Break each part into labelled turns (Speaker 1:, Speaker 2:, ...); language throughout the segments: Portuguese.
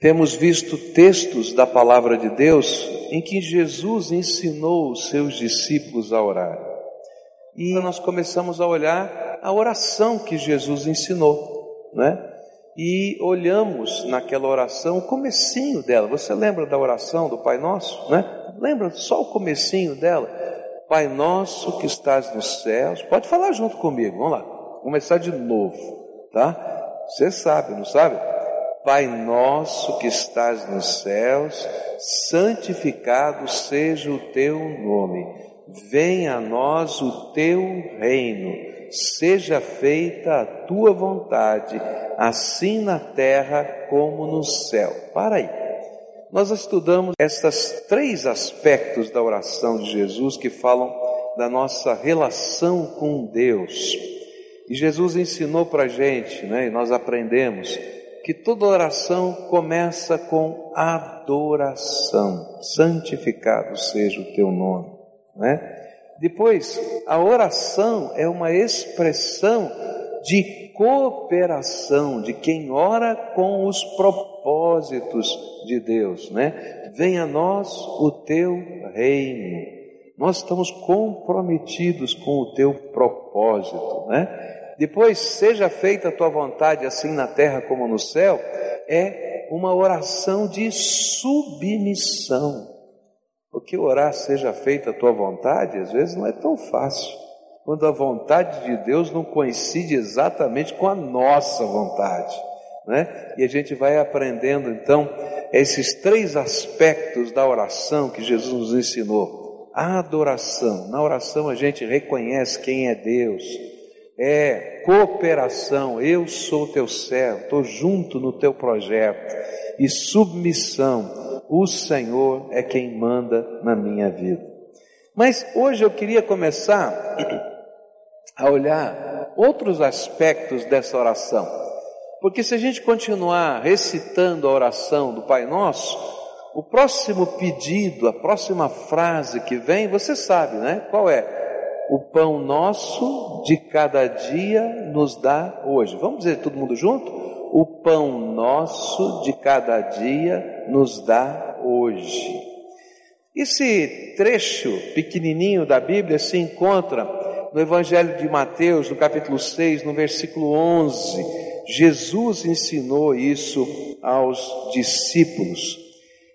Speaker 1: temos visto textos da palavra de Deus em que Jesus ensinou os seus discípulos a orar. E nós começamos a olhar a oração que Jesus ensinou, né? E olhamos naquela oração o comecinho dela. Você lembra da oração do Pai Nosso, né? Lembra só o comecinho dela? Pai Nosso que estás nos céus. Pode falar junto comigo. Vamos lá. Começar de novo, tá? Você sabe, não sabe? Pai nosso que estás nos céus, santificado seja o teu nome. Venha a nós o teu reino. Seja feita a tua vontade, assim na terra como no céu. Para aí. Nós estudamos estes três aspectos da oração de Jesus que falam da nossa relação com Deus. E Jesus ensinou para a gente, né, e nós aprendemos que toda oração começa com adoração. Santificado seja o teu nome, né? Depois, a oração é uma expressão de cooperação de quem ora com os propósitos de Deus, né? Venha a nós o teu reino. Nós estamos comprometidos com o teu propósito, né? Depois, seja feita a tua vontade, assim na terra como no céu, é uma oração de submissão. Porque orar seja feita a tua vontade, às vezes não é tão fácil. Quando a vontade de Deus não coincide exatamente com a nossa vontade. Né? E a gente vai aprendendo então esses três aspectos da oração que Jesus nos ensinou. A adoração. Na oração a gente reconhece quem é Deus é cooperação. Eu sou teu servo, estou junto no teu projeto. E submissão. O Senhor é quem manda na minha vida. Mas hoje eu queria começar a olhar outros aspectos dessa oração. Porque se a gente continuar recitando a oração do Pai Nosso, o próximo pedido, a próxima frase que vem, você sabe, né? Qual é? O pão nosso de cada dia nos dá hoje. Vamos dizer todo mundo junto? O pão nosso de cada dia nos dá hoje. Esse trecho pequenininho da Bíblia se encontra no Evangelho de Mateus, no capítulo 6, no versículo 11. Jesus ensinou isso aos discípulos.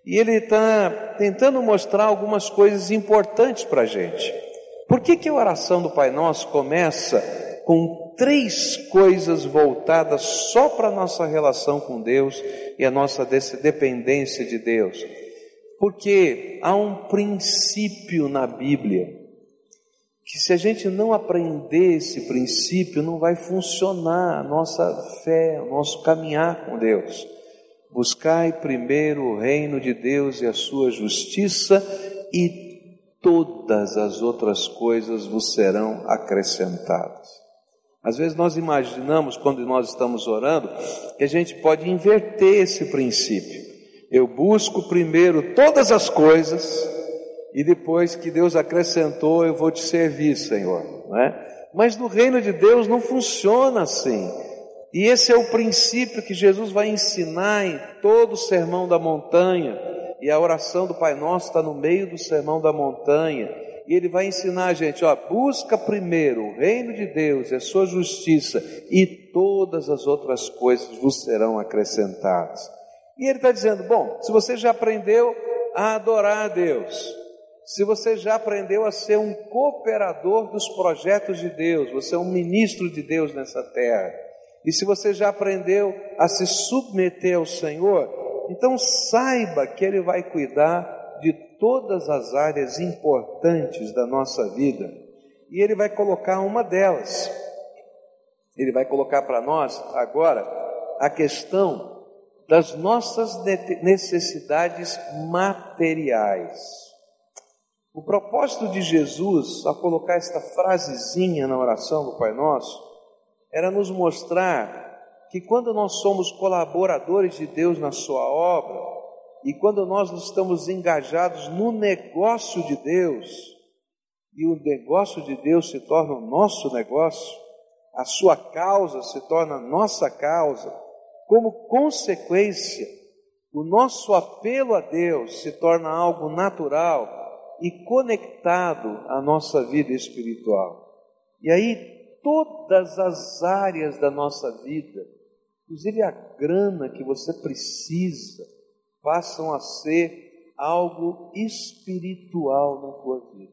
Speaker 1: E ele está tentando mostrar algumas coisas importantes para a gente. Por que, que a oração do Pai Nosso começa com três coisas voltadas só para a nossa relação com Deus e a nossa dependência de Deus? Porque há um princípio na Bíblia que se a gente não aprender esse princípio, não vai funcionar a nossa fé, o nosso caminhar com Deus. Buscai primeiro o reino de Deus e a sua justiça, e todas as outras coisas vos serão acrescentadas. Às vezes nós imaginamos, quando nós estamos orando, que a gente pode inverter esse princípio. Eu busco primeiro todas as coisas e depois que Deus acrescentou, eu vou te servir, Senhor. Não é? Mas no reino de Deus não funciona assim. E esse é o princípio que Jesus vai ensinar em todo o sermão da montanha e a oração do Pai Nosso está no meio do sermão da montanha. E ele vai ensinar a gente, ó, busca primeiro o reino de Deus e a sua justiça, e todas as outras coisas vos serão acrescentadas. E ele está dizendo, bom, se você já aprendeu a adorar a Deus, se você já aprendeu a ser um cooperador dos projetos de Deus, você é um ministro de Deus nessa terra, e se você já aprendeu a se submeter ao Senhor, então saiba que Ele vai cuidar de todas as áreas importantes da nossa vida e Ele vai colocar uma delas. Ele vai colocar para nós agora a questão das nossas necessidades materiais. O propósito de Jesus, ao colocar esta frasezinha na oração do Pai Nosso, era nos mostrar que quando nós somos colaboradores de Deus na Sua obra, e quando nós estamos engajados no negócio de Deus, e o negócio de Deus se torna o nosso negócio, a sua causa se torna a nossa causa, como consequência, o nosso apelo a Deus se torna algo natural e conectado à nossa vida espiritual. E aí, todas as áreas da nossa vida, inclusive a grana que você precisa, passam a ser algo espiritual na tua vida.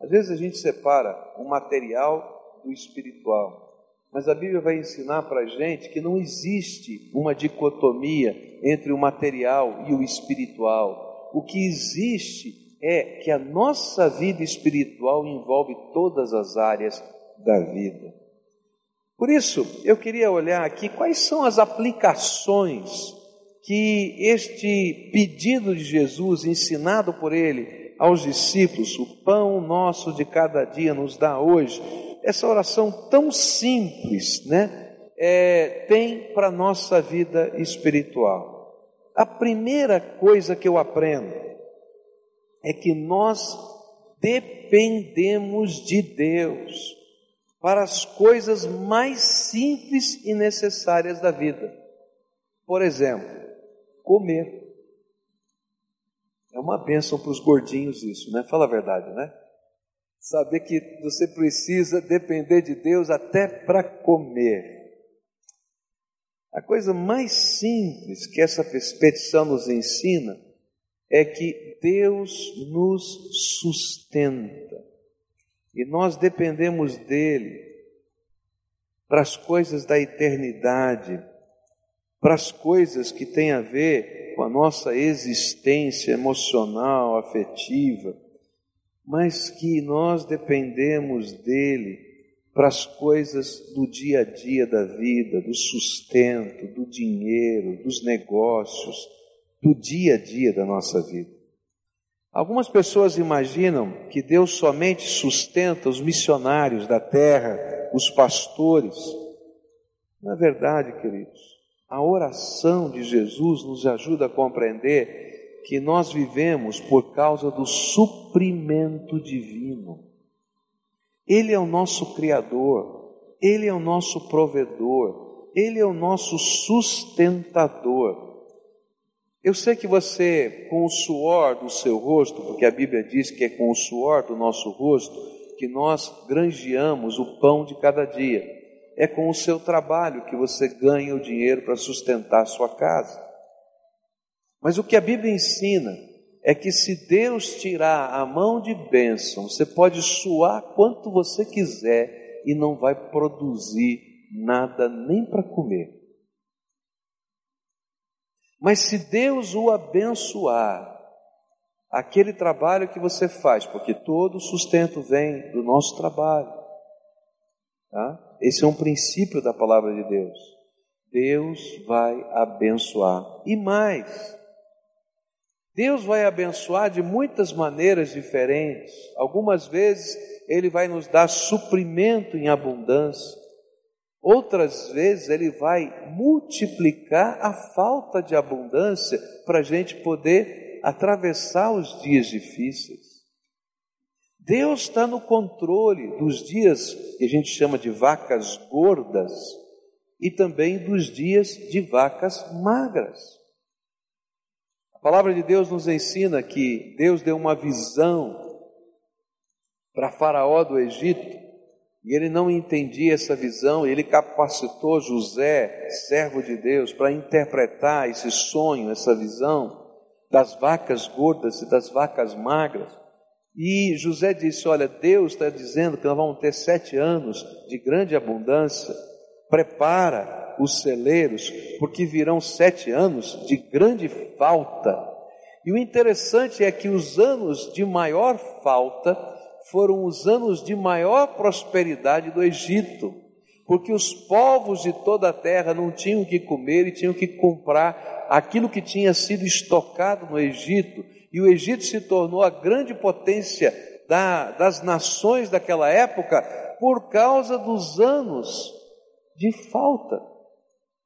Speaker 1: Às vezes a gente separa o material do espiritual. Mas a Bíblia vai ensinar para a gente que não existe uma dicotomia entre o material e o espiritual. O que existe é que a nossa vida espiritual envolve todas as áreas da vida. Por isso, eu queria olhar aqui quais são as aplicações que este pedido de Jesus, ensinado por ele aos discípulos, o pão nosso de cada dia nos dá hoje, essa oração tão simples, né, é, tem para a nossa vida espiritual. A primeira coisa que eu aprendo é que nós dependemos de Deus para as coisas mais simples e necessárias da vida. Por exemplo, comer. É uma bênção para os gordinhos isso, né? Fala a verdade, né? Saber que você precisa depender de Deus até para comer. A coisa mais simples que essa petição nos ensina é que Deus nos sustenta e nós dependemos dele para as coisas da eternidade, para as coisas que têm a ver com a nossa existência emocional, afetiva mas que nós dependemos dele para as coisas do dia a dia da vida, do sustento, do dinheiro, dos negócios, do dia a dia da nossa vida. Algumas pessoas imaginam que Deus somente sustenta os missionários da terra, os pastores. Na verdade, queridos, a oração de Jesus nos ajuda a compreender que nós vivemos por causa do suprimento divino. Ele é o nosso Criador, Ele é o nosso provedor, Ele é o nosso sustentador. Eu sei que você, com o suor do seu rosto, porque a Bíblia diz que é com o suor do nosso rosto que nós granjeamos o pão de cada dia. É com o seu trabalho que você ganha o dinheiro para sustentar a sua casa. Mas o que a Bíblia ensina é que se Deus tirar a mão de bênção, você pode suar quanto você quiser e não vai produzir nada nem para comer. Mas se Deus o abençoar, aquele trabalho que você faz, porque todo sustento vem do nosso trabalho. Tá? Esse é um princípio da palavra de Deus. Deus vai abençoar. E mais, Deus vai abençoar de muitas maneiras diferentes. Algumas vezes Ele vai nos dar suprimento em abundância. Outras vezes Ele vai multiplicar a falta de abundância para a gente poder atravessar os dias difíceis. Deus está no controle dos dias que a gente chama de vacas gordas e também dos dias de vacas magras. A palavra de Deus nos ensina que Deus deu uma visão para Faraó do Egito e ele não entendia essa visão, ele capacitou José, servo de Deus, para interpretar esse sonho, essa visão das vacas gordas e das vacas magras. E José disse: Olha, Deus está dizendo que nós vamos ter sete anos de grande abundância, prepara os celeiros, porque virão sete anos de grande falta. E o interessante é que os anos de maior falta foram os anos de maior prosperidade do Egito, porque os povos de toda a terra não tinham que comer e tinham que comprar aquilo que tinha sido estocado no Egito, e o Egito se tornou a grande potência da, das nações daquela época por causa dos anos de falta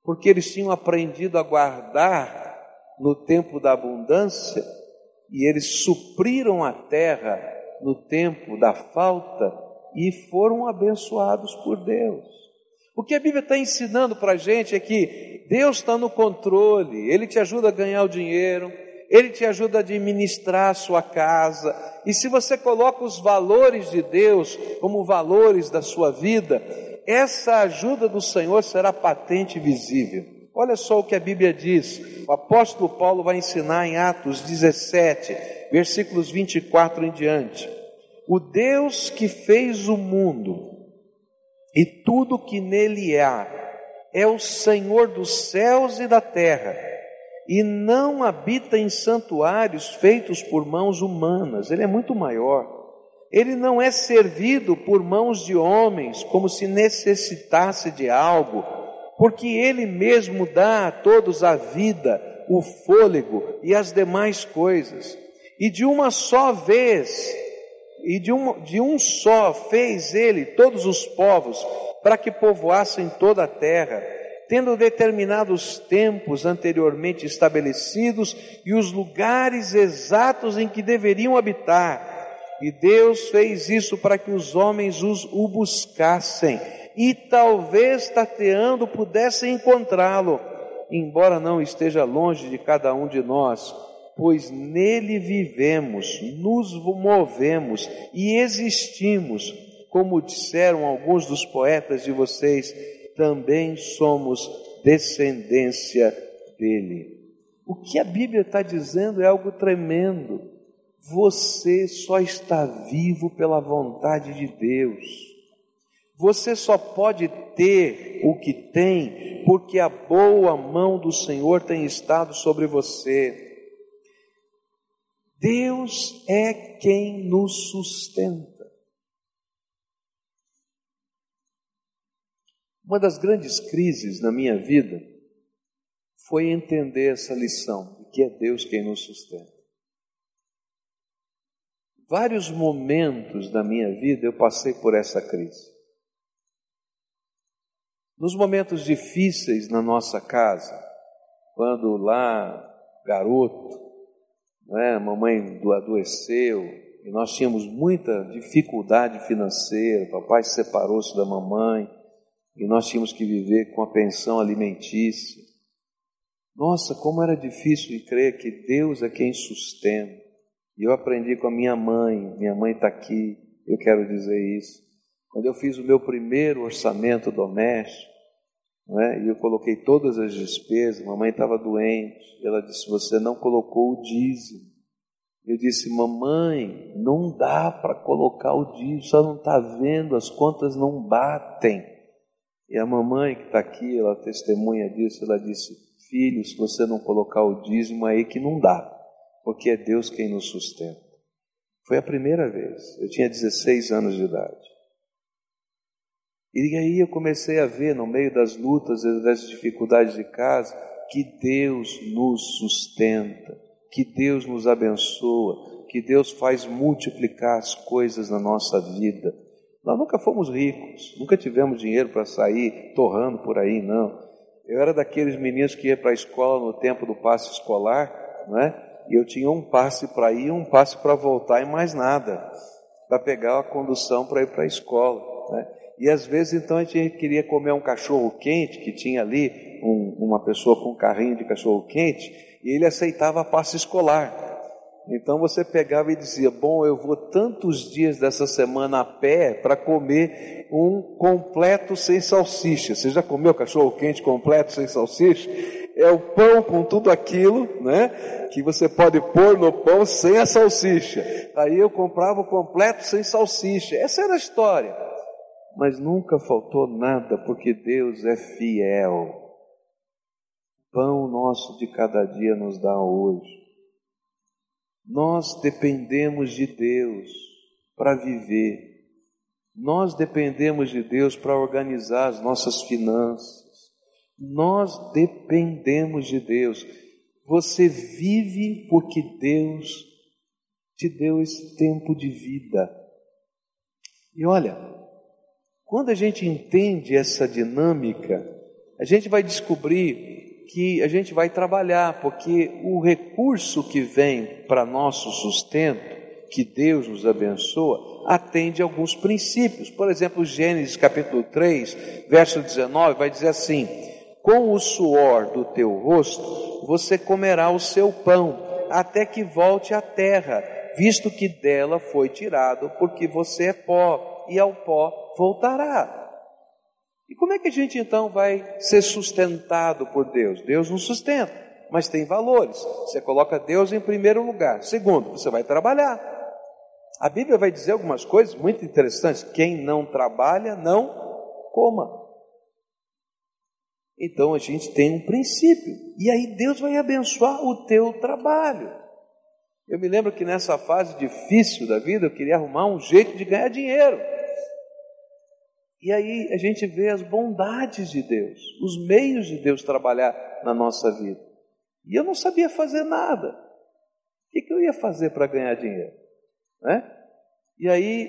Speaker 1: porque eles tinham aprendido a guardar no tempo da abundância e eles supriram a terra no tempo da falta e foram abençoados por Deus. O que a Bíblia está ensinando para a gente é que Deus está no controle, Ele te ajuda a ganhar o dinheiro, Ele te ajuda a administrar a sua casa, e se você coloca os valores de Deus como valores da sua vida, essa ajuda do Senhor será patente e visível. Olha só o que a Bíblia diz, o apóstolo Paulo vai ensinar em Atos 17, versículos 24 em diante. O Deus que fez o mundo e tudo que nele há é o Senhor dos céus e da terra, e não habita em santuários feitos por mãos humanas, ele é muito maior. Ele não é servido por mãos de homens como se necessitasse de algo, porque ele mesmo dá a todos a vida, o fôlego e as demais coisas. E de uma só vez e de um, de um só fez ele todos os povos para que povoassem toda a terra, tendo determinados tempos anteriormente estabelecidos e os lugares exatos em que deveriam habitar. E Deus fez isso para que os homens os, o buscassem e talvez tateando pudessem encontrá-lo, embora não esteja longe de cada um de nós pois nele vivemos, nos movemos e existimos, como disseram alguns dos poetas de vocês, também somos descendência dele. O que a Bíblia está dizendo é algo tremendo. Você só está vivo pela vontade de Deus. Você só pode ter o que tem porque a boa mão do Senhor tem estado sobre você. Deus é quem nos sustenta. Uma das grandes crises na minha vida foi entender essa lição de que é Deus quem nos sustenta. Vários momentos da minha vida eu passei por essa crise. Nos momentos difíceis na nossa casa, quando lá, garoto, né? mamãe adoeceu e nós tínhamos muita dificuldade financeira, papai separou-se da mamãe e nós tínhamos que viver com a pensão alimentícia. Nossa, como era difícil de crer que Deus é quem sustenta. E eu aprendi com a minha mãe, minha mãe está aqui, eu quero dizer isso. Quando eu fiz o meu primeiro orçamento doméstico, é? e eu coloquei todas as despesas, mamãe estava doente, ela disse, você não colocou o dízimo. Eu disse, mamãe, não dá para colocar o dízimo, só não está vendo, as contas não batem. E a mamãe que está aqui, ela testemunha disso, ela disse, filho, se você não colocar o dízimo, aí que não dá, porque é Deus quem nos sustenta. Foi a primeira vez, eu tinha 16 anos de idade. E aí eu comecei a ver, no meio das lutas e das dificuldades de casa, que Deus nos sustenta, que Deus nos abençoa, que Deus faz multiplicar as coisas na nossa vida. Nós nunca fomos ricos, nunca tivemos dinheiro para sair torrando por aí, não. Eu era daqueles meninos que ia para a escola no tempo do passe escolar, né? E eu tinha um passe para ir, um passe para voltar e mais nada, para pegar a condução para ir para a escola, né? E às vezes então a gente queria comer um cachorro quente, que tinha ali um, uma pessoa com um carrinho de cachorro quente, e ele aceitava a escolar. Então você pegava e dizia: Bom, eu vou tantos dias dessa semana a pé para comer um completo sem salsicha. Você já comeu cachorro quente completo sem salsicha? É o pão com tudo aquilo, né? Que você pode pôr no pão sem a salsicha. Aí eu comprava o completo sem salsicha. Essa era a história mas nunca faltou nada, porque Deus é fiel. Pão nosso de cada dia nos dá hoje. Nós dependemos de Deus para viver. Nós dependemos de Deus para organizar as nossas finanças. Nós dependemos de Deus. Você vive porque Deus te deu esse tempo de vida. E olha, quando a gente entende essa dinâmica, a gente vai descobrir que a gente vai trabalhar, porque o recurso que vem para nosso sustento que Deus nos abençoa, atende alguns princípios. Por exemplo, Gênesis capítulo 3, verso 19, vai dizer assim: Com o suor do teu rosto você comerá o seu pão, até que volte à terra, visto que dela foi tirado, porque você é pó, e ao pó voltará. E como é que a gente então vai ser sustentado por Deus? Deus nos sustenta, mas tem valores. Você coloca Deus em primeiro lugar. Segundo, você vai trabalhar. A Bíblia vai dizer algumas coisas muito interessantes. Quem não trabalha, não coma. Então a gente tem um princípio. E aí Deus vai abençoar o teu trabalho. Eu me lembro que nessa fase difícil da vida eu queria arrumar um jeito de ganhar dinheiro. E aí a gente vê as bondades de Deus, os meios de Deus trabalhar na nossa vida. E eu não sabia fazer nada. O que, que eu ia fazer para ganhar dinheiro? Né? E aí,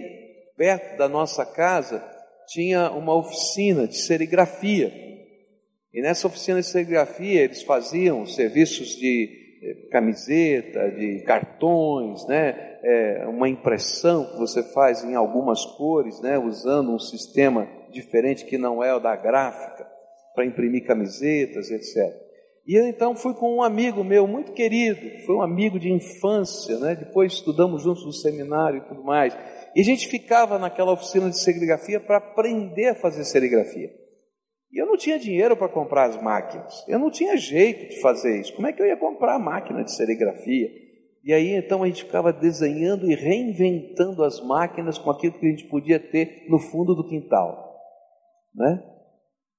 Speaker 1: perto da nossa casa, tinha uma oficina de serigrafia. E nessa oficina de serigrafia eles faziam serviços de eh, camiseta, de cartões, né? É, uma impressão que você faz em algumas cores, né, usando um sistema diferente que não é o da gráfica, para imprimir camisetas, etc. E eu então fui com um amigo meu muito querido, foi um amigo de infância, né? depois estudamos juntos no seminário e tudo mais. E a gente ficava naquela oficina de serigrafia para aprender a fazer serigrafia. E eu não tinha dinheiro para comprar as máquinas, eu não tinha jeito de fazer isso. Como é que eu ia comprar a máquina de serigrafia? E aí então a gente ficava desenhando e reinventando as máquinas com aquilo que a gente podia ter no fundo do quintal, né?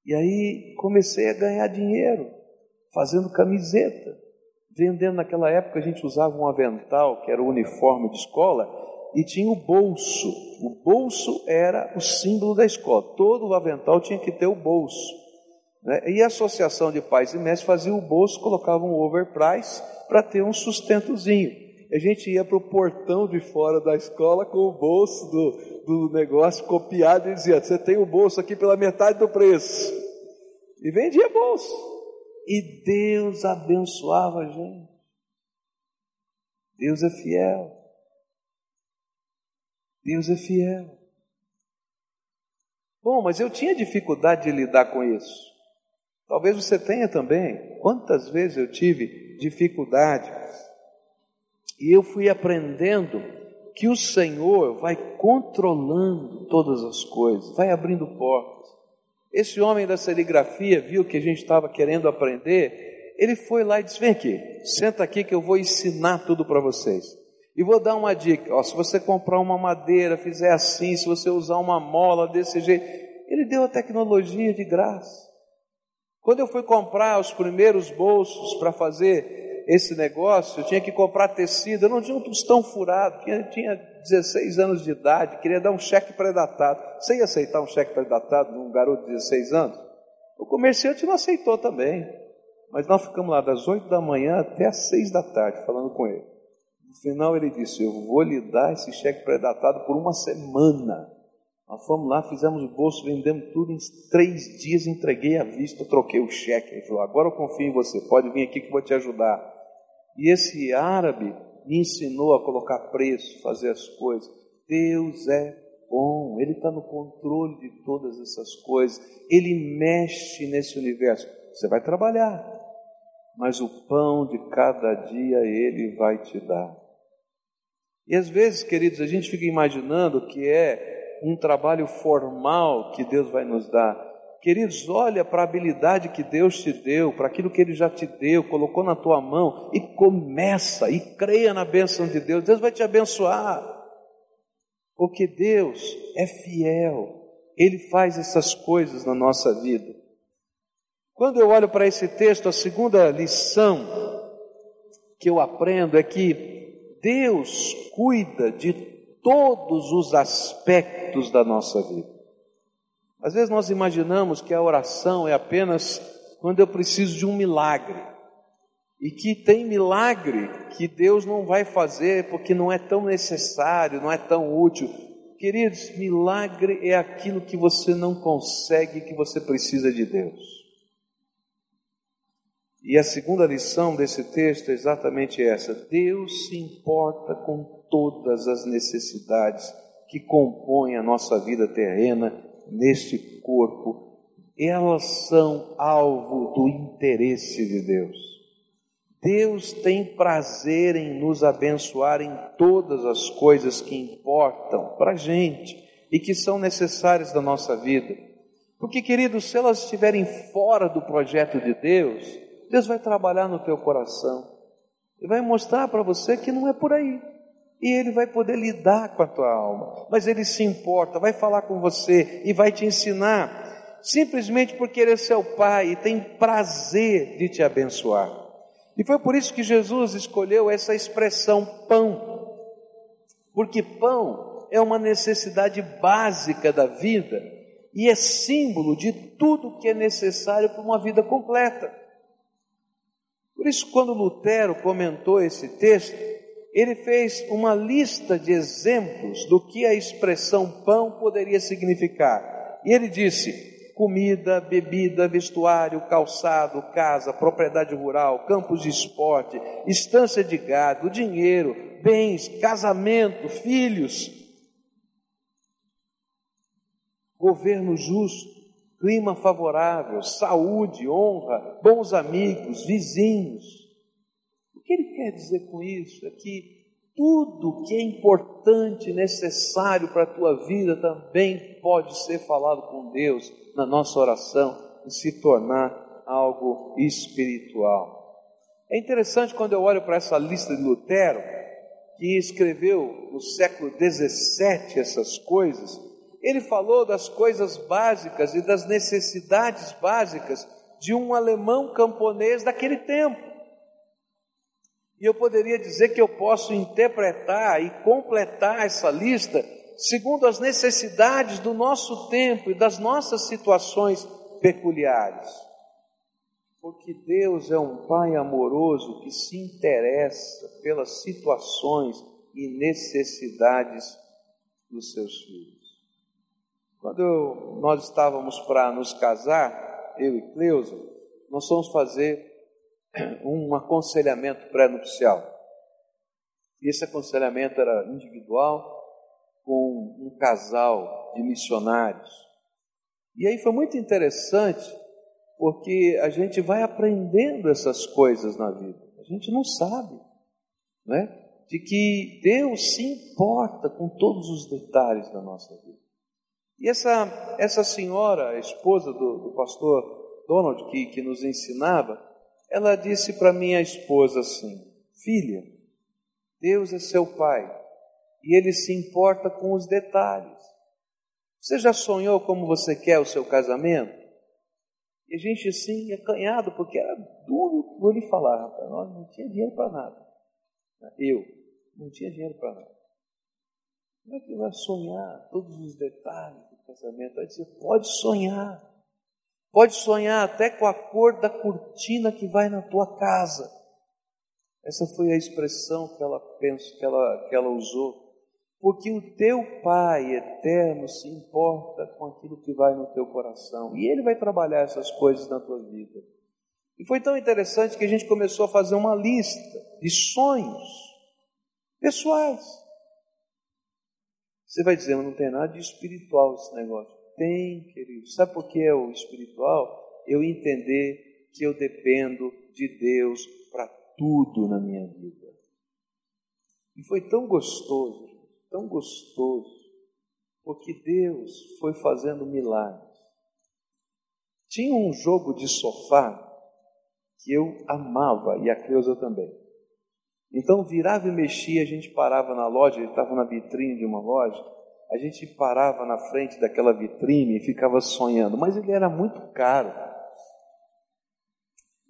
Speaker 1: E aí comecei a ganhar dinheiro fazendo camiseta, vendendo naquela época a gente usava um avental que era o uniforme de escola e tinha o bolso. O bolso era o símbolo da escola. Todo o avental tinha que ter o bolso. Né? E a associação de pais e mestres fazia o bolso, colocava um overprice para ter um sustentozinho. A gente ia para o portão de fora da escola com o bolso do, do negócio copiado e dizia: Você tem o bolso aqui pela metade do preço. E vendia bolso. E Deus abençoava a gente. Deus é fiel. Deus é fiel. Bom, mas eu tinha dificuldade de lidar com isso. Talvez você tenha também. Quantas vezes eu tive dificuldade e eu fui aprendendo que o Senhor vai controlando todas as coisas, vai abrindo portas. Esse homem da serigrafia viu que a gente estava querendo aprender, ele foi lá e disse: Vem aqui, senta aqui que eu vou ensinar tudo para vocês. E vou dar uma dica: ó, se você comprar uma madeira, fizer assim, se você usar uma mola desse jeito, ele deu a tecnologia de graça. Quando eu fui comprar os primeiros bolsos para fazer esse negócio, eu tinha que comprar tecido, eu não tinha um tostão furado, tinha, tinha 16 anos de idade, queria dar um cheque pré-datado. Você ia aceitar um cheque pré-datado num garoto de 16 anos? O comerciante não aceitou também. Mas nós ficamos lá das 8 da manhã até as 6 da tarde falando com ele. No final ele disse: Eu vou lhe dar esse cheque pré-datado por uma semana. Nós fomos lá, fizemos o bolso, vendemos tudo, em três dias entreguei a vista, troquei o cheque. Ele falou, agora eu confio em você, pode vir aqui que eu vou te ajudar. E esse árabe me ensinou a colocar preço, fazer as coisas. Deus é bom, Ele está no controle de todas essas coisas, Ele mexe nesse universo. Você vai trabalhar, mas o pão de cada dia Ele vai te dar. E às vezes, queridos, a gente fica imaginando que é um trabalho formal que Deus vai nos dar. Queridos, olha para a habilidade que Deus te deu, para aquilo que Ele já te deu, colocou na tua mão e começa e creia na bênção de Deus. Deus vai te abençoar, porque Deus é fiel, Ele faz essas coisas na nossa vida. Quando eu olho para esse texto, a segunda lição que eu aprendo é que Deus cuida de todos os aspectos da nossa vida. Às vezes nós imaginamos que a oração é apenas quando eu preciso de um milagre. E que tem milagre que Deus não vai fazer porque não é tão necessário, não é tão útil. Queridos, milagre é aquilo que você não consegue, que você precisa de Deus. E a segunda lição desse texto é exatamente essa: Deus se importa com todas as necessidades que compõem a nossa vida terrena neste corpo. Elas são alvo do interesse de Deus. Deus tem prazer em nos abençoar em todas as coisas que importam para a gente e que são necessárias da nossa vida. Porque, queridos, se elas estiverem fora do projeto de Deus, Deus vai trabalhar no teu coração e vai mostrar para você que não é por aí. E Ele vai poder lidar com a tua alma, mas Ele se importa, vai falar com você e vai te ensinar, simplesmente porque Ele é seu Pai e tem prazer de te abençoar. E foi por isso que Jesus escolheu essa expressão pão, porque pão é uma necessidade básica da vida e é símbolo de tudo que é necessário para uma vida completa. Por isso, quando Lutero comentou esse texto, ele fez uma lista de exemplos do que a expressão pão poderia significar. E ele disse: comida, bebida, vestuário, calçado, casa, propriedade rural, campos de esporte, estância de gado, dinheiro, bens, casamento, filhos, governo justo, clima favorável, saúde, honra, bons amigos, vizinhos. Que ele quer dizer com isso é que tudo que é importante, necessário para a tua vida também pode ser falado com Deus na nossa oração e se tornar algo espiritual. É interessante quando eu olho para essa lista de Lutero, que escreveu no século XVII essas coisas, ele falou das coisas básicas e das necessidades básicas de um alemão camponês daquele tempo. E eu poderia dizer que eu posso interpretar e completar essa lista segundo as necessidades do nosso tempo e das nossas situações peculiares. Porque Deus é um Pai amoroso que se interessa pelas situações e necessidades dos seus filhos. Quando nós estávamos para nos casar, eu e Cleusa, nós fomos fazer um aconselhamento pré-nupcial. Esse aconselhamento era individual com um casal de missionários. E aí foi muito interessante, porque a gente vai aprendendo essas coisas na vida. A gente não sabe, né? De que Deus se importa com todos os detalhes da nossa vida. E essa, essa senhora, a esposa do, do pastor Donald, que, que nos ensinava, ela disse para minha esposa assim: Filha, Deus é seu pai e ele se importa com os detalhes. Você já sonhou como você quer o seu casamento? E a gente assim, acanhado, porque era duro vou lhe falar, rapaz, nós não tinha dinheiro para nada. Eu não tinha dinheiro para nada. Como é que vai sonhar todos os detalhes do casamento? Vai dizer, pode sonhar. Pode sonhar até com a cor da cortina que vai na tua casa. Essa foi a expressão que ela penso que ela, que ela usou. Porque o teu Pai eterno se importa com aquilo que vai no teu coração. E Ele vai trabalhar essas coisas na tua vida. E foi tão interessante que a gente começou a fazer uma lista de sonhos pessoais. Você vai dizer, mas não tem nada de espiritual esse negócio. Tem, querido. Sabe por que é o espiritual? Eu entender que eu dependo de Deus para tudo na minha vida. E foi tão gostoso, tão gostoso, porque Deus foi fazendo milagres. Tinha um jogo de sofá que eu amava e a Cleusa também. Então virava e mexia, a gente parava na loja, ele estava na vitrine de uma loja, a gente parava na frente daquela vitrine e ficava sonhando, mas ele era muito caro.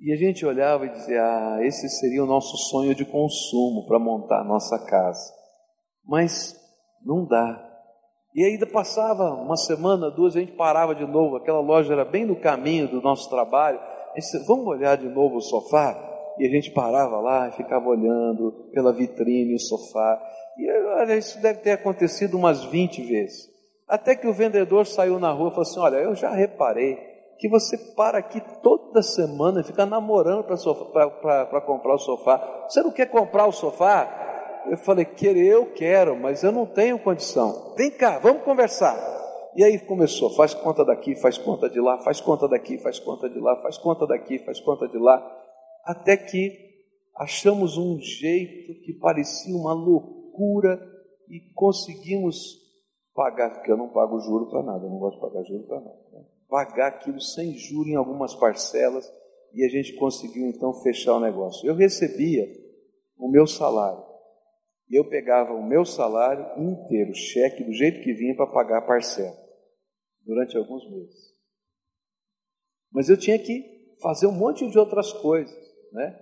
Speaker 1: E a gente olhava e dizia: Ah, esse seria o nosso sonho de consumo para montar a nossa casa. Mas não dá. E ainda passava uma semana, duas, a gente parava de novo. Aquela loja era bem no caminho do nosso trabalho. A gente disse, Vamos olhar de novo o sofá? E a gente parava lá e ficava olhando pela vitrine o sofá. E olha, isso deve ter acontecido umas 20 vezes. Até que o vendedor saiu na rua e falou assim: Olha, eu já reparei que você para aqui toda semana e fica namorando para comprar o sofá. Você não quer comprar o sofá? Eu falei, querer eu quero, mas eu não tenho condição. Vem cá, vamos conversar. E aí começou, faz conta daqui, faz conta de lá, faz conta daqui, faz conta de lá, faz conta daqui, faz conta de lá, até que achamos um jeito que parecia uma loucura e conseguimos pagar, porque eu não pago juro para nada, eu não gosto de pagar juro para nada. Né? Pagar aquilo sem juro em algumas parcelas e a gente conseguiu então fechar o negócio. Eu recebia o meu salário e eu pegava o meu salário inteiro, cheque, do jeito que vinha para pagar a parcela, durante alguns meses. Mas eu tinha que fazer um monte de outras coisas, né?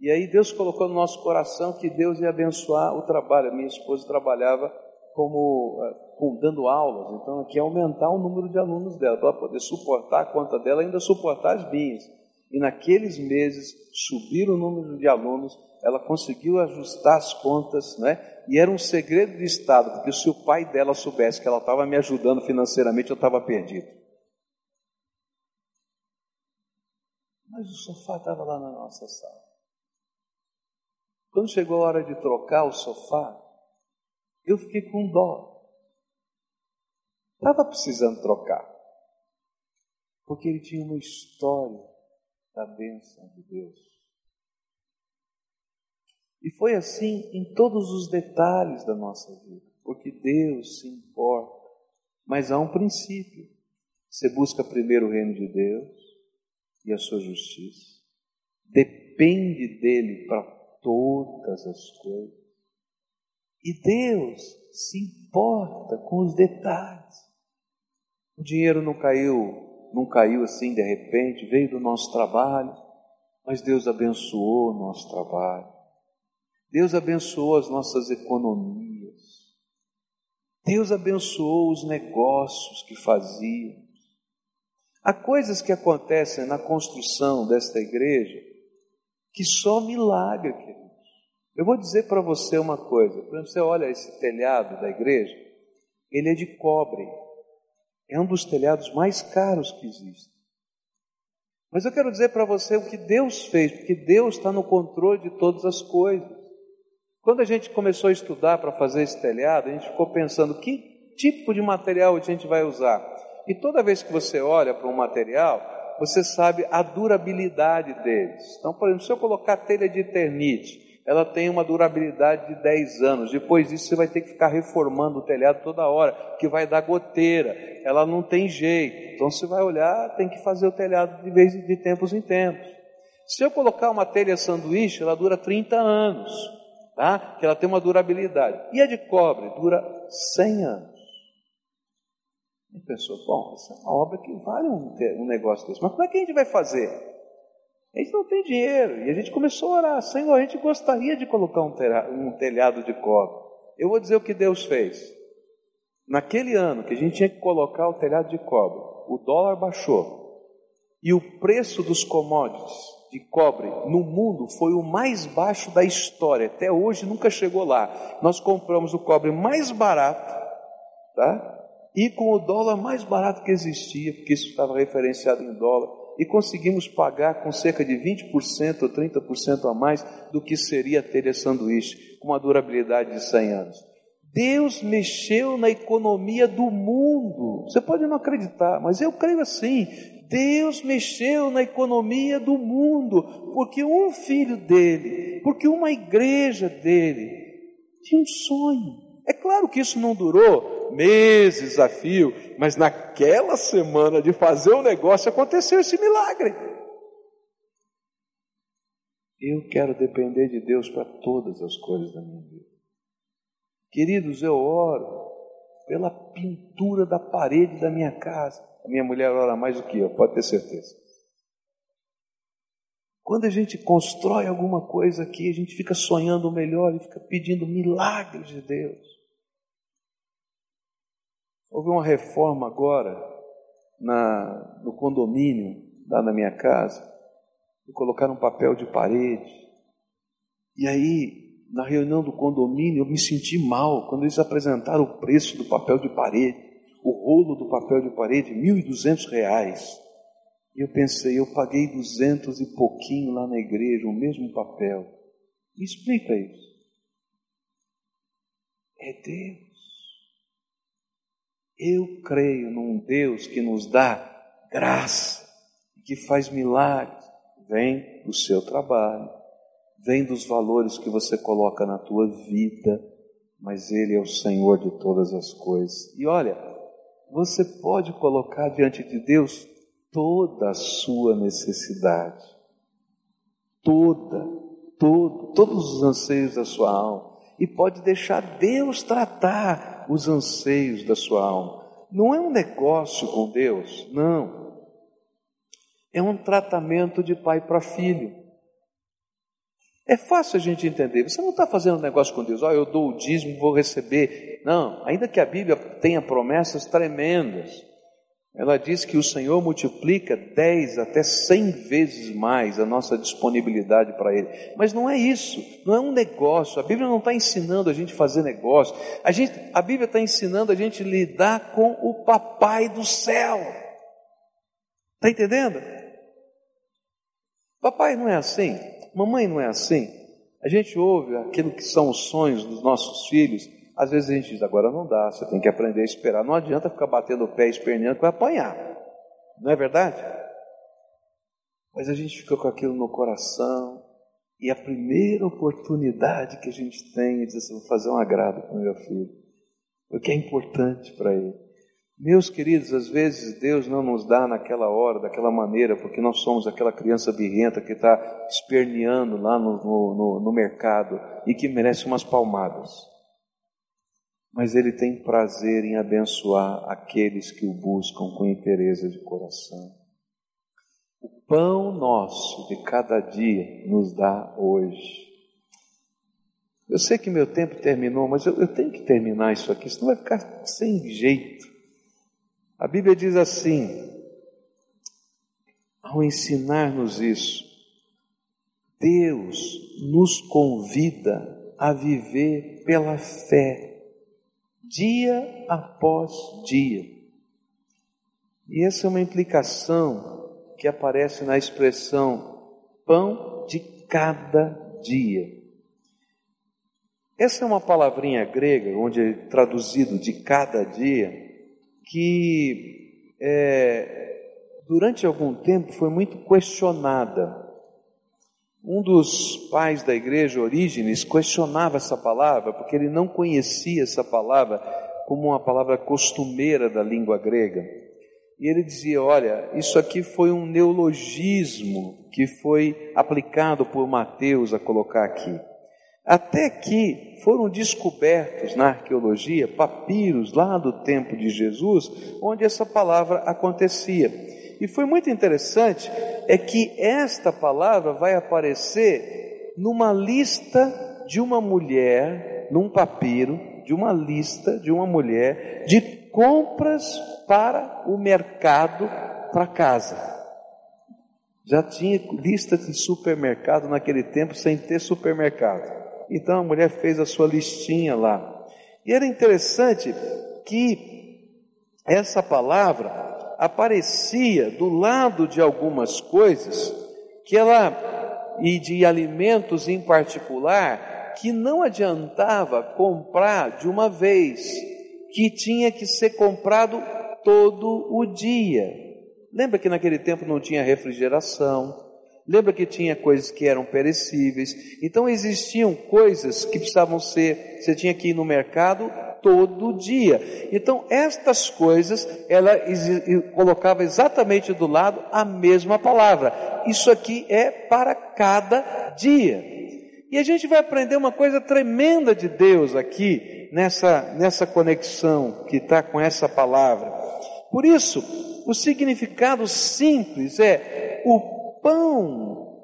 Speaker 1: E aí Deus colocou no nosso coração que Deus ia abençoar o trabalho. A minha esposa trabalhava como eh, com, dando aulas, então aqui é aumentar o número de alunos dela, para poder suportar a conta dela ainda suportar as minhas. E naqueles meses subir o número de alunos, ela conseguiu ajustar as contas, né? E era um segredo de Estado, porque se o pai dela soubesse que ela estava me ajudando financeiramente, eu estava perdido. Mas o sofá estava lá na nossa sala. Quando chegou a hora de trocar o sofá, eu fiquei com dó. Estava precisando trocar. Porque ele tinha uma história da bênção de Deus. E foi assim em todos os detalhes da nossa vida. Porque Deus se importa. Mas há um princípio. Você busca primeiro o reino de Deus e a sua justiça. Depende dele para todas as coisas. E Deus se importa com os detalhes. O dinheiro não caiu, não caiu assim de repente, veio do nosso trabalho, mas Deus abençoou o nosso trabalho. Deus abençoou as nossas economias. Deus abençoou os negócios que fazíamos. Há coisas que acontecem na construção desta igreja que só milagre, querido. Eu vou dizer para você uma coisa: quando você olha esse telhado da igreja, ele é de cobre. É um dos telhados mais caros que existem. Mas eu quero dizer para você o que Deus fez, porque Deus está no controle de todas as coisas. Quando a gente começou a estudar para fazer esse telhado, a gente ficou pensando que tipo de material a gente vai usar. E toda vez que você olha para um material, você sabe a durabilidade deles. Então, por exemplo, se eu colocar telha de eternite, ela tem uma durabilidade de 10 anos. Depois disso, você vai ter que ficar reformando o telhado toda hora, que vai dar goteira. Ela não tem jeito. Então, você vai olhar, tem que fazer o telhado de vez de tempos em tempos. Se eu colocar uma telha sanduíche, ela dura 30 anos, tá? Que ela tem uma durabilidade. E a de cobre dura 100 anos. E pensou, bom, essa é uma obra que vale um, um negócio desse. Mas como é que a gente vai fazer? A gente não tem dinheiro. E a gente começou a orar: Senhor, a gente gostaria de colocar um telhado de cobre. Eu vou dizer o que Deus fez. Naquele ano que a gente tinha que colocar o telhado de cobre, o dólar baixou e o preço dos commodities de cobre no mundo foi o mais baixo da história. Até hoje nunca chegou lá. Nós compramos o cobre mais barato, tá? E com o dólar mais barato que existia, porque isso estava referenciado em dólar e conseguimos pagar com cerca de 20% ou 30% a mais do que seria ter esse sanduíche, com uma durabilidade de 100 anos. Deus mexeu na economia do mundo. Você pode não acreditar, mas eu creio assim. Deus mexeu na economia do mundo, porque um filho dele, porque uma igreja dele tinha um sonho. É claro que isso não durou meses a fio, mas naquela semana de fazer o negócio aconteceu esse milagre. Eu quero depender de Deus para todas as coisas da minha vida. Queridos, eu oro pela pintura da parede da minha casa. A minha mulher ora mais do que eu, pode ter certeza. Quando a gente constrói alguma coisa aqui, a gente fica sonhando o melhor e fica pedindo milagres de Deus. Houve uma reforma agora na, no condomínio, lá na minha casa, e colocaram um papel de parede. E aí, na reunião do condomínio, eu me senti mal quando eles apresentaram o preço do papel de parede, o rolo do papel de parede, R$ 1.200. E eu pensei, eu paguei duzentos e pouquinho lá na igreja, o mesmo papel. Me explica isso. É Deus. Eu creio num Deus que nos dá graça, que faz milagres. Vem do seu trabalho, vem dos valores que você coloca na tua vida, mas Ele é o Senhor de todas as coisas. E olha, você pode colocar diante de Deus toda a sua necessidade, toda, todo, todos os anseios da sua alma, e pode deixar Deus tratar os anseios da sua alma. Não é um negócio com Deus, não. É um tratamento de pai para filho. É fácil a gente entender. Você não está fazendo um negócio com Deus, ó, oh, eu dou o dízimo, vou receber. Não, ainda que a Bíblia tenha promessas tremendas, ela diz que o Senhor multiplica dez até cem vezes mais a nossa disponibilidade para Ele. Mas não é isso, não é um negócio. A Bíblia não está ensinando a gente fazer negócio. A, gente, a Bíblia está ensinando a gente lidar com o Papai do céu. Está entendendo? Papai não é assim. Mamãe não é assim. A gente ouve aquilo que são os sonhos dos nossos filhos. Às vezes a gente diz, agora não dá, você tem que aprender a esperar. Não adianta ficar batendo o pé esperneando que vai apanhar. Não é verdade? Mas a gente fica com aquilo no coração. E a primeira oportunidade que a gente tem é dizer assim, vou fazer um agrado para o meu filho. Porque é importante para ele. Meus queridos, às vezes Deus não nos dá naquela hora, daquela maneira, porque nós somos aquela criança birrenta que está esperneando lá no, no, no, mercado e que merece umas palmadas. Mas Ele tem prazer em abençoar aqueles que o buscam com interesse de coração. O pão nosso de cada dia nos dá hoje. Eu sei que meu tempo terminou, mas eu, eu tenho que terminar isso aqui, senão vai ficar sem jeito. A Bíblia diz assim, ao ensinar-nos isso, Deus nos convida a viver pela fé, dia após dia. E essa é uma implicação que aparece na expressão pão de cada dia. Essa é uma palavrinha grega, onde é traduzido de cada dia, que é, durante algum tempo foi muito questionada. Um dos pais da igreja, Orígenes, questionava essa palavra, porque ele não conhecia essa palavra como uma palavra costumeira da língua grega. E ele dizia: Olha, isso aqui foi um neologismo que foi aplicado por Mateus a colocar aqui. Até que foram descobertos na arqueologia papiros lá do tempo de Jesus, onde essa palavra acontecia. E foi muito interessante é que esta palavra vai aparecer numa lista de uma mulher, num papiro, de uma lista de uma mulher de compras para o mercado para casa. Já tinha lista de supermercado naquele tempo sem ter supermercado. Então a mulher fez a sua listinha lá. E era interessante que essa palavra aparecia do lado de algumas coisas que ela e de alimentos em particular que não adiantava comprar de uma vez, que tinha que ser comprado todo o dia. Lembra que naquele tempo não tinha refrigeração, Lembra que tinha coisas que eram perecíveis. Então existiam coisas que precisavam ser, você tinha que ir no mercado todo dia. Então estas coisas, ela colocava exatamente do lado a mesma palavra. Isso aqui é para cada dia. E a gente vai aprender uma coisa tremenda de Deus aqui, nessa, nessa conexão que está com essa palavra. Por isso, o significado simples é o pão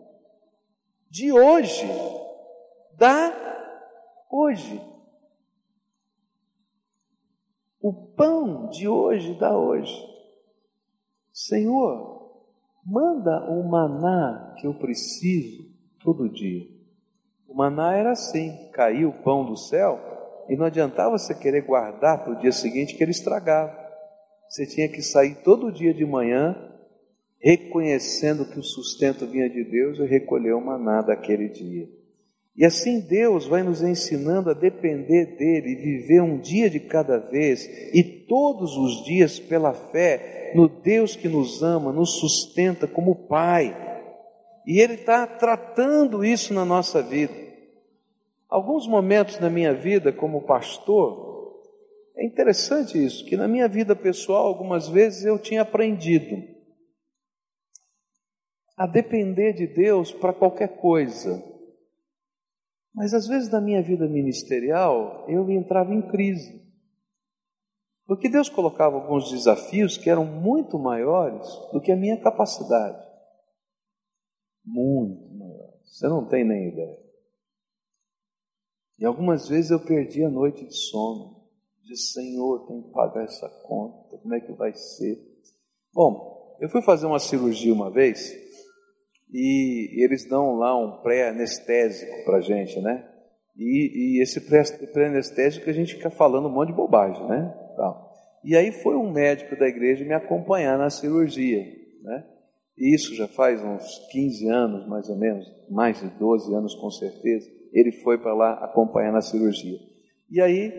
Speaker 1: de hoje dá hoje. O pão de hoje dá hoje. Senhor, manda o maná que eu preciso todo dia. O maná era assim: caía o pão do céu e não adiantava você querer guardar para o dia seguinte que ele estragava. Você tinha que sair todo dia de manhã reconhecendo que o sustento vinha de Deus e recolheu maná daquele dia. E assim Deus vai nos ensinando a depender dele e viver um dia de cada vez e todos os dias pela fé no Deus que nos ama, nos sustenta como Pai. E Ele está tratando isso na nossa vida. Alguns momentos na minha vida como pastor, é interessante isso, que na minha vida pessoal, algumas vezes eu tinha aprendido a depender de Deus para qualquer coisa. Mas às vezes na minha vida ministerial eu entrava em crise. Porque Deus colocava alguns desafios que eram muito maiores do que a minha capacidade. Muito maiores. Você não tem nem ideia. E algumas vezes eu perdi a noite de sono. Disse, Senhor, tenho que pagar essa conta. Como é que vai ser? Bom, eu fui fazer uma cirurgia uma vez e, eles dão lá um pré-anestésico para a gente, né? E, e esse pré-anestésico a gente fica falando um monte de bobagem, né? E aí foi um médico da igreja me acompanhar na cirurgia, né? E isso já faz uns 15 anos, mais ou menos, mais de 12 anos com certeza. Ele foi para lá acompanhar na cirurgia. E aí,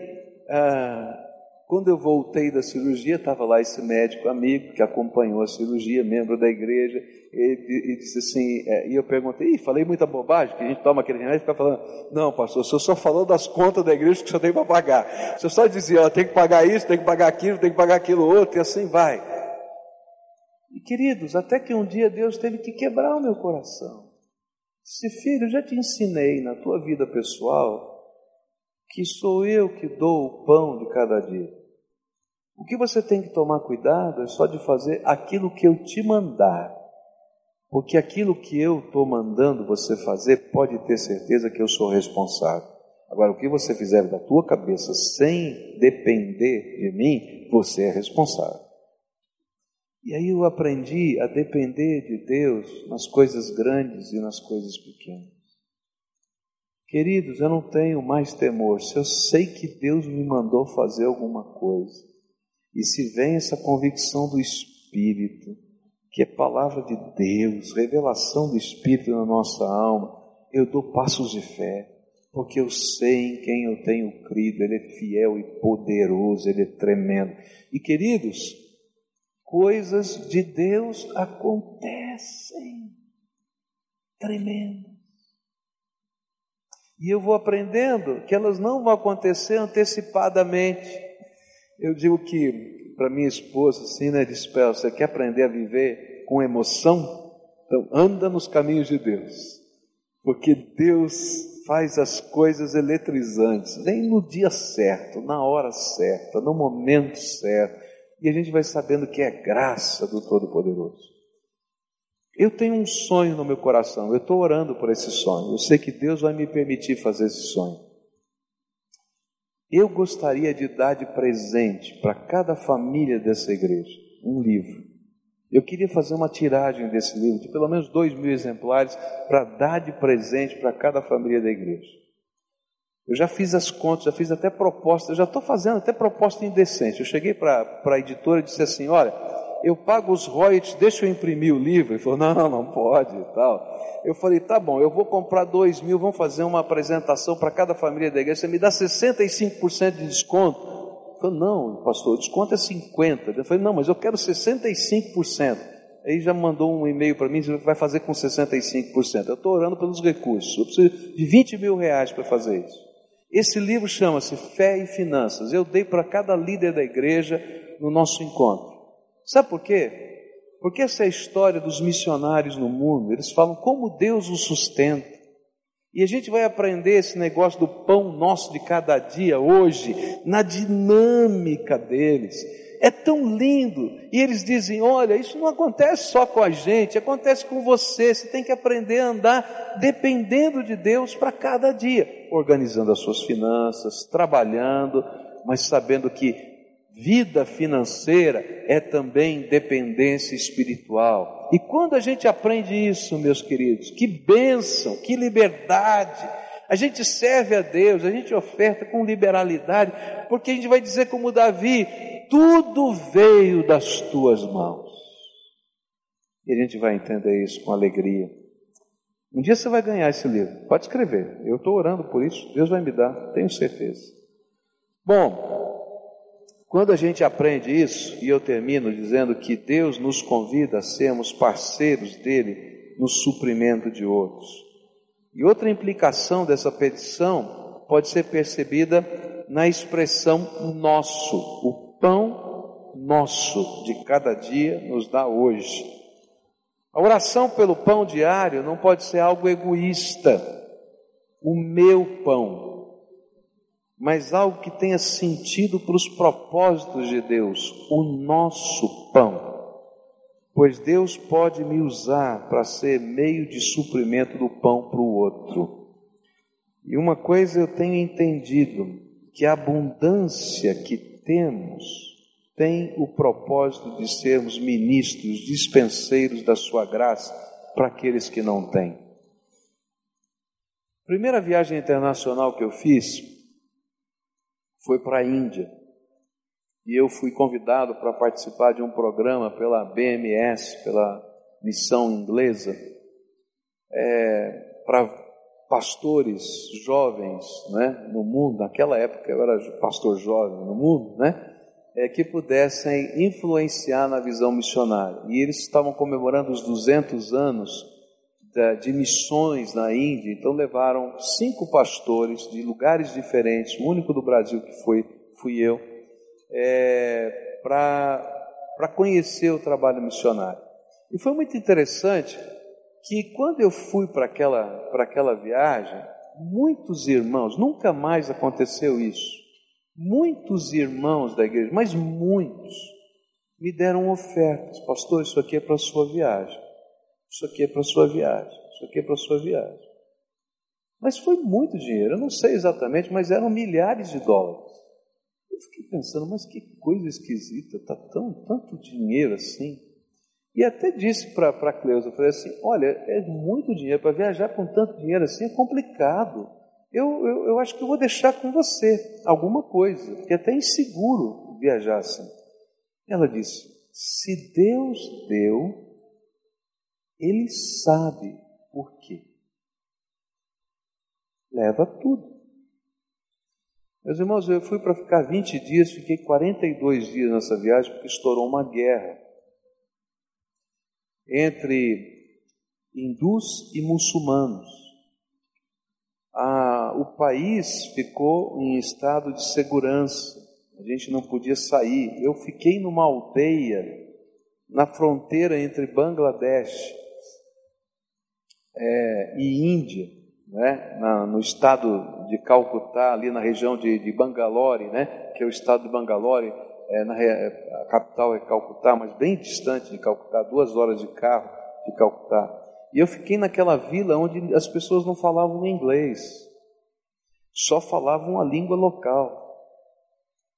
Speaker 1: ah, quando eu voltei da cirurgia, estava lá esse médico amigo que acompanhou a cirurgia, membro da igreja, e, disse assim, é, e eu perguntei, falei muita bobagem, que a gente toma aquele remédio e fica falando, não pastor, o senhor só falou das contas da igreja que o senhor tem para pagar. O senhor só dizia, ó, tem que pagar isso, tem que pagar aquilo, tem que pagar aquilo outro, e assim vai. E queridos, até que um dia Deus teve que quebrar o meu coração. Disse, filho, eu já te ensinei na tua vida pessoal que sou eu que dou o pão de cada dia. O que você tem que tomar cuidado é só de fazer aquilo que eu te mandar. Porque aquilo que eu estou mandando você fazer, pode ter certeza que eu sou responsável. Agora, o que você fizer da tua cabeça sem depender de mim, você é responsável. E aí eu aprendi a depender de Deus nas coisas grandes e nas coisas pequenas. Queridos, eu não tenho mais temor. Se eu sei que Deus me mandou fazer alguma coisa, e se vem essa convicção do Espírito, que é palavra de Deus, revelação do Espírito na nossa alma, eu dou passos de fé, porque eu sei em quem eu tenho crido, Ele é fiel e poderoso, Ele é tremendo. E queridos, coisas de Deus acontecem, tremendo. E eu vou aprendendo que elas não vão acontecer antecipadamente eu digo que para minha esposa, assim, né, disse você quer aprender a viver com emoção? Então anda nos caminhos de Deus, porque Deus faz as coisas eletrizantes, vem no dia certo, na hora certa, no momento certo, e a gente vai sabendo que é graça do Todo-Poderoso. Eu tenho um sonho no meu coração, eu estou orando por esse sonho, eu sei que Deus vai me permitir fazer esse sonho. Eu gostaria de dar de presente para cada família dessa igreja um livro. Eu queria fazer uma tiragem desse livro, de pelo menos dois mil exemplares, para dar de presente para cada família da igreja. Eu já fiz as contas, já fiz até proposta, já estou fazendo até proposta indecente. Eu cheguei para a editora e disse assim: olha, eu pago os royalties, deixa eu imprimir o livro. Ele falou: não, não pode e tal. Eu falei, tá bom, eu vou comprar dois mil, vamos fazer uma apresentação para cada família da igreja, você me dá 65% de desconto? Eu falei, não, pastor, o desconto é 50%. Eu falei, não, mas eu quero 65%. Aí já mandou um e-mail para mim, vai fazer com 65%. Eu estou orando pelos recursos, eu preciso de 20 mil reais para fazer isso. Esse livro chama-se Fé e Finanças. Eu dei para cada líder da igreja no nosso encontro. Sabe por quê? Porque essa é a história dos missionários no mundo. Eles falam como Deus os sustenta. E a gente vai aprender esse negócio do pão nosso de cada dia hoje, na dinâmica deles. É tão lindo. E eles dizem: olha, isso não acontece só com a gente, acontece com você. Você tem que aprender a andar dependendo de Deus para cada dia, organizando as suas finanças, trabalhando, mas sabendo que Vida financeira é também dependência espiritual. E quando a gente aprende isso, meus queridos, que bênção, que liberdade. A gente serve a Deus, a gente oferta com liberalidade, porque a gente vai dizer como Davi: tudo veio das tuas mãos. E a gente vai entender isso com alegria. Um dia você vai ganhar esse livro. Pode escrever. Eu estou orando por isso. Deus vai me dar, tenho certeza. Bom, quando a gente aprende isso, e eu termino dizendo que Deus nos convida a sermos parceiros dele no suprimento de outros. E outra implicação dessa petição pode ser percebida na expressão nosso, o pão nosso de cada dia nos dá hoje. A oração pelo pão diário não pode ser algo egoísta, o meu pão, mas algo que tenha sentido para os propósitos de Deus, o nosso pão. Pois Deus pode me usar para ser meio de suprimento do pão para o outro. E uma coisa eu tenho entendido, que a abundância que temos, tem o propósito de sermos ministros, dispenseiros da sua graça para aqueles que não têm. Primeira viagem internacional que eu fiz foi para a Índia. E eu fui convidado para participar de um programa pela BMS, pela missão inglesa, é, para pastores jovens né, no mundo. Naquela época eu era pastor jovem no mundo, né? é, que pudessem influenciar na visão missionária. E eles estavam comemorando os 200 anos de, missões na Índia, então levaram cinco pastores de lugares diferentes, o único do Brasil que foi, fui eu, é, para conhecer o trabalho missionário. E foi muito interessante que quando eu fui para aquela, aquela viagem, muitos irmãos, nunca mais aconteceu isso, Muitos irmãos da igreja, mas muitos, me deram ofertas. Pastor, isso aqui é para a sua viagem. Isso aqui é para sua viagem. Isso aqui é para sua viagem. Mas foi muito dinheiro, eu não sei exatamente, mas eram milhares de dólares. Eu fiquei pensando, mas que coisa esquisita, tá tão, tanto dinheiro assim. E até disse para a Cleusa, eu falei assim, olha, é muito dinheiro, para viajar com tanto dinheiro assim é complicado eu, eu, eu acho que eu vou deixar com você alguma coisa, porque é até inseguro viajar assim. Ela disse: se Deus deu, Ele sabe por quê. Leva tudo. Meus irmãos, eu fui para ficar 20 dias, fiquei 42 dias nessa viagem, porque estourou uma guerra entre hindus e muçulmanos o país ficou em estado de segurança, a gente não podia sair. Eu fiquei numa aldeia na fronteira entre Bangladesh é, e Índia, né, na, no estado de Calcutá, ali na região de, de Bangalore, né, que é o estado de Bangalore, é, na, a capital é Calcutá, mas bem distante de Calcutá, duas horas de carro de Calcutá. E eu fiquei naquela vila onde as pessoas não falavam inglês, só falavam a língua local.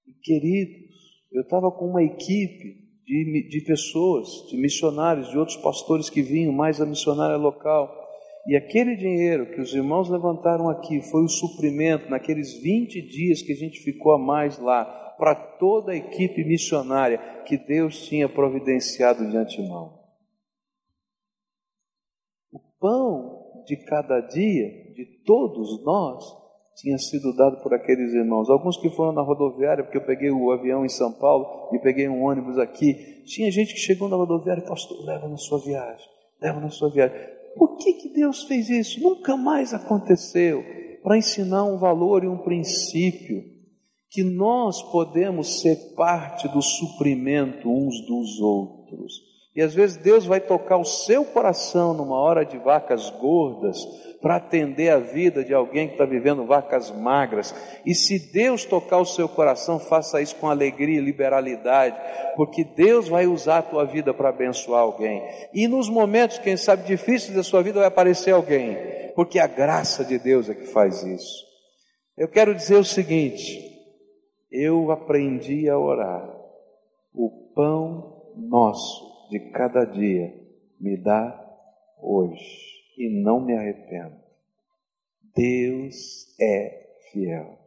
Speaker 1: E, queridos, eu estava com uma equipe de, de pessoas, de missionários, de outros pastores que vinham, mais a missionária local. E aquele dinheiro que os irmãos levantaram aqui foi o suprimento naqueles 20 dias que a gente ficou a mais lá, para toda a equipe missionária que Deus tinha providenciado de antemão pão de cada dia, de todos nós, tinha sido dado por aqueles irmãos. Alguns que foram na rodoviária, porque eu peguei o avião em São Paulo e peguei um ônibus aqui. Tinha gente que chegou na rodoviária e pastor, leva na sua viagem, leva na sua viagem. Por que, que Deus fez isso? Nunca mais aconteceu. Para ensinar um valor e um princípio que nós podemos ser parte do suprimento uns dos outros. E às vezes Deus vai tocar o seu coração numa hora de vacas gordas para atender a vida de alguém que está vivendo vacas magras. E se Deus tocar o seu coração, faça isso com alegria e liberalidade, porque Deus vai usar a tua vida para abençoar alguém. E nos momentos, quem sabe, difíceis da sua vida vai aparecer alguém, porque a graça de Deus é que faz isso. Eu quero dizer o seguinte: eu aprendi a orar. O pão nosso de cada dia me dá hoje e não me arrependo. Deus é fiel.